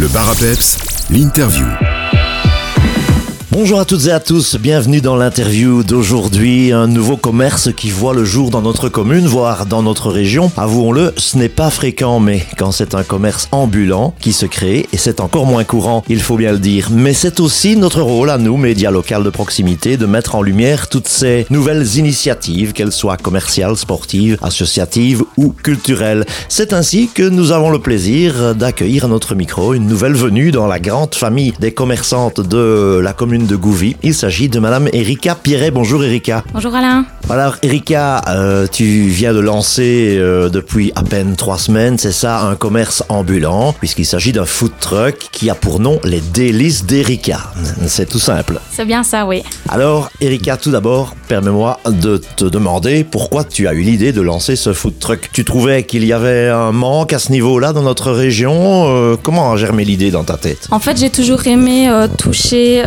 Le bar l'interview. Bonjour à toutes et à tous, bienvenue dans l'interview d'aujourd'hui. Un nouveau commerce qui voit le jour dans notre commune, voire dans notre région. Avouons-le, ce n'est pas fréquent, mais quand c'est un commerce ambulant qui se crée, et c'est encore moins courant, il faut bien le dire. Mais c'est aussi notre rôle à nous, médias locaux de proximité, de mettre en lumière toutes ces nouvelles initiatives, qu'elles soient commerciales, sportives, associatives ou culturelles. C'est ainsi que nous avons le plaisir d'accueillir à notre micro une nouvelle venue dans la grande famille des commerçantes de la commune de Gouvy. Il s'agit de Madame Erika Pierret. Bonjour Erika. Bonjour Alain. Alors Erika, euh, tu viens de lancer euh, depuis à peine trois semaines, c'est ça, un commerce ambulant, puisqu'il s'agit d'un food truck qui a pour nom les délices d'Erika. C'est tout simple. C'est bien ça, oui. Alors Erika, tout d'abord, permets-moi de te demander pourquoi tu as eu l'idée de lancer ce food truck. Tu trouvais qu'il y avait un manque à ce niveau-là dans notre région euh, Comment a germé l'idée dans ta tête? En fait, j'ai toujours aimé toucher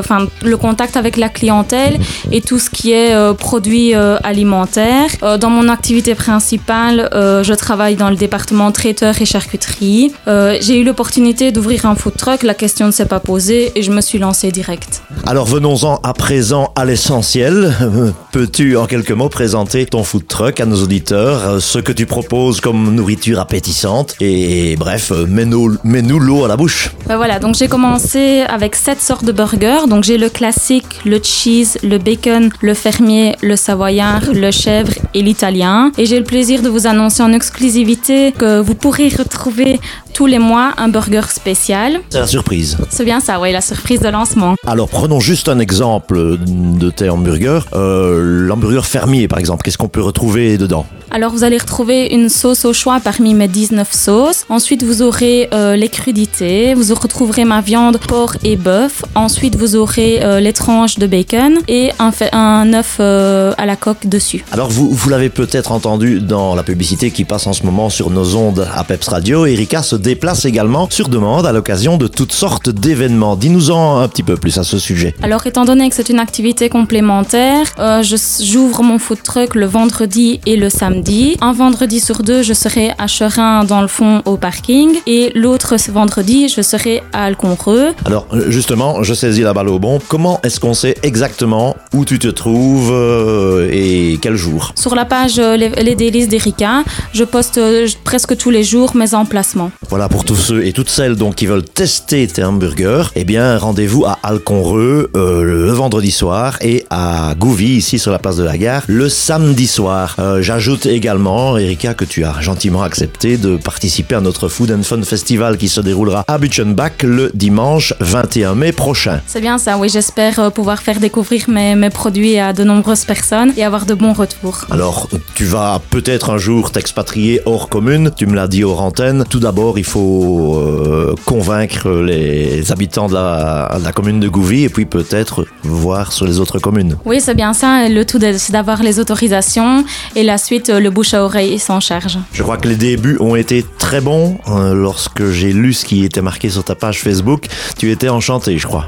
enfin, le contact avec la clientèle et tout ce qui est euh, produits euh, alimentaires. Euh, dans mon activité principale, euh, je travaille dans le département traiteur et charcuterie. Euh, j'ai eu l'opportunité d'ouvrir un food truck, la question ne s'est pas posée et je me suis lancée direct. Alors venons-en à présent à l'essentiel. Euh, Peux-tu en quelques mots présenter ton food truck à nos auditeurs, euh, ce que tu proposes comme nourriture appétissante et bref, euh, mets-nous mets-nous l'eau à la bouche. Ben voilà, donc j'ai commencé avec sept sortes de burgers. Donc j'ai le classique, le cheese, le bacon, le fermier, le savoyard, le chèvre et l'italien. Et j'ai le plaisir de vous annoncer en exclusivité que vous pourrez retrouver tous les mois un burger spécial. C'est la surprise. C'est bien ça, oui, la surprise de lancement. Alors prenons juste un exemple de tes hamburgers. Euh, L'hamburger fermier par exemple, qu'est-ce qu'on peut retrouver dedans? Alors vous allez retrouver une sauce au choix parmi mes 19 sauces. Ensuite vous aurez euh, les crudités, vous retrouverez ma viande porc et bœuf. Ensuite vous aurez euh, les tranches de bacon et un, œuf euh, à la coque dessus. Alors vous, vous l'avez peut-être entendu dans la publicité qui passe en ce moment sur nos ondes à Peps Radio, Erika se déplace également sur demande à l'occasion de toutes sortes d'événements. Dis-nous-en un petit peu plus à ce sujet. Alors étant donné que c'est une activité complémentaire, euh, j'ouvre mon food truck le vendredi et le samedi. Un vendredi sur deux, je serai à Cherin dans le fond au parking et l'autre vendredi, je serai à Alconreux. Alors euh, justement, je saisis la balle au bon. Comment est-ce qu'on sait exactement où tu te trouves euh, et quel jour Sur la page euh, Les, les délices d'Erika, je poste euh, presque tous les jours mes emplacements. Voilà pour tous ceux et toutes celles donc qui veulent tester tes hamburgers. Eh bien, rendez-vous à Alconreux le vendredi soir et à Gouvy ici sur la place de la gare le samedi soir. J'ajoute également, Erika, que tu as gentiment accepté de participer à notre Food and Fun Festival qui se déroulera à Butchenbach le dimanche 21 mai prochain. C'est bien ça, oui, j'espère euh, pouvoir faire découvrir mes, mes produits à de nombreuses personnes et avoir de bons retours. Alors, tu vas peut-être un jour t'expatrier hors commune, tu me l'as dit hors antenne. Tout d'abord, il faut euh, convaincre les habitants de la, de la commune de Gouvy et puis peut-être voir sur les autres communes. Oui, c'est bien ça. Le tout, c'est d'avoir les autorisations et la suite, euh, le bouche à oreille s'en charge. Je crois que les débuts ont été très bons. Euh, lorsque j'ai lu ce qui était marqué sur ta page Facebook, tu étais enchanté, je crois.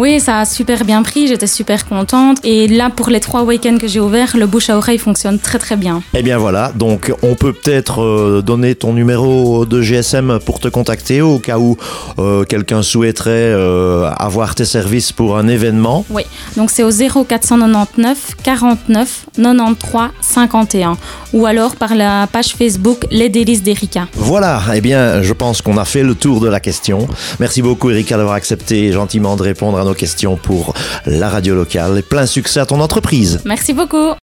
Oui, ça a super bien pris. J'étais super contente. Et là, pour les trois week-ends que j'ai ouverts, le bouche à oreille fonctionne très très bien. Eh bien voilà, donc on peut peut-être euh, donner ton numéro de GSM pour te contacter au cas où euh, quelqu'un souhaiterait euh, avoir tes services pour un événement. Oui, donc c'est au 0499 49 93 51 ou alors par la page Facebook Les délices d'Erika. Voilà, eh bien je pense qu'on a fait le tour de la question. Merci beaucoup Erika d'avoir accepté gentiment de répondre à nos questions pour la radio locale et plein succès à ton entreprise. Merci beaucoup.